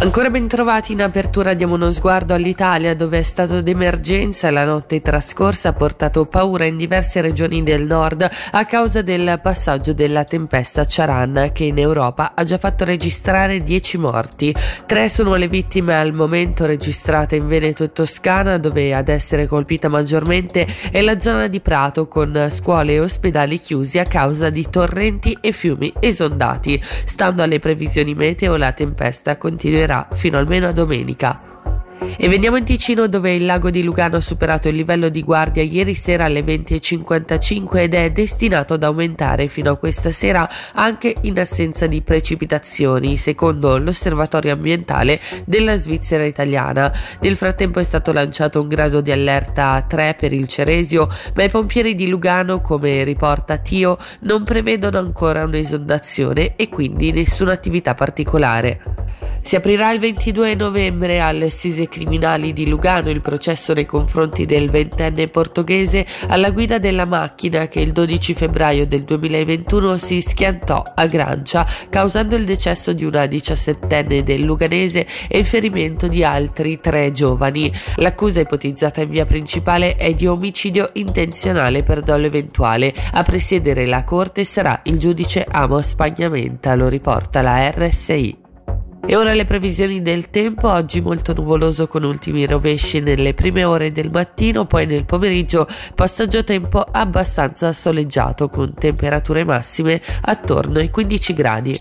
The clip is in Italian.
Ancora ben trovati in apertura diamo uno sguardo all'Italia dove è stato d'emergenza la notte trascorsa ha portato paura in diverse regioni del nord a causa del passaggio della tempesta Charan che in Europa ha già fatto registrare 10 morti. Tre sono le vittime al momento registrate in Veneto e Toscana dove ad essere colpita maggiormente è la zona di Prato con scuole e ospedali chiusi a causa di torrenti e fiumi esondati. Stando alle previsioni meteo la tempesta continuerà fino almeno a domenica. E veniamo in Ticino dove il lago di Lugano ha superato il livello di guardia ieri sera alle 20.55 ed è destinato ad aumentare fino a questa sera anche in assenza di precipitazioni, secondo l'osservatorio ambientale della Svizzera italiana. Nel frattempo è stato lanciato un grado di allerta 3 per il Ceresio, ma i pompieri di Lugano, come riporta Tio, non prevedono ancora un'esondazione e quindi nessuna attività particolare. Si aprirà il 22 novembre alle Sise Criminali di Lugano il processo nei confronti del ventenne portoghese alla guida della macchina che il 12 febbraio del 2021 si schiantò a Grancia, causando il decesso di una diciassettenne del luganese e il ferimento di altri tre giovani. L'accusa ipotizzata in via principale è di omicidio intenzionale per dolo eventuale. A presiedere la corte sarà il giudice Amos Spagnamenta, lo riporta la RSI. E ora le previsioni del tempo, oggi molto nuvoloso con ultimi rovesci nelle prime ore del mattino, poi nel pomeriggio passaggio tempo abbastanza soleggiato con temperature massime attorno ai 15 gradi.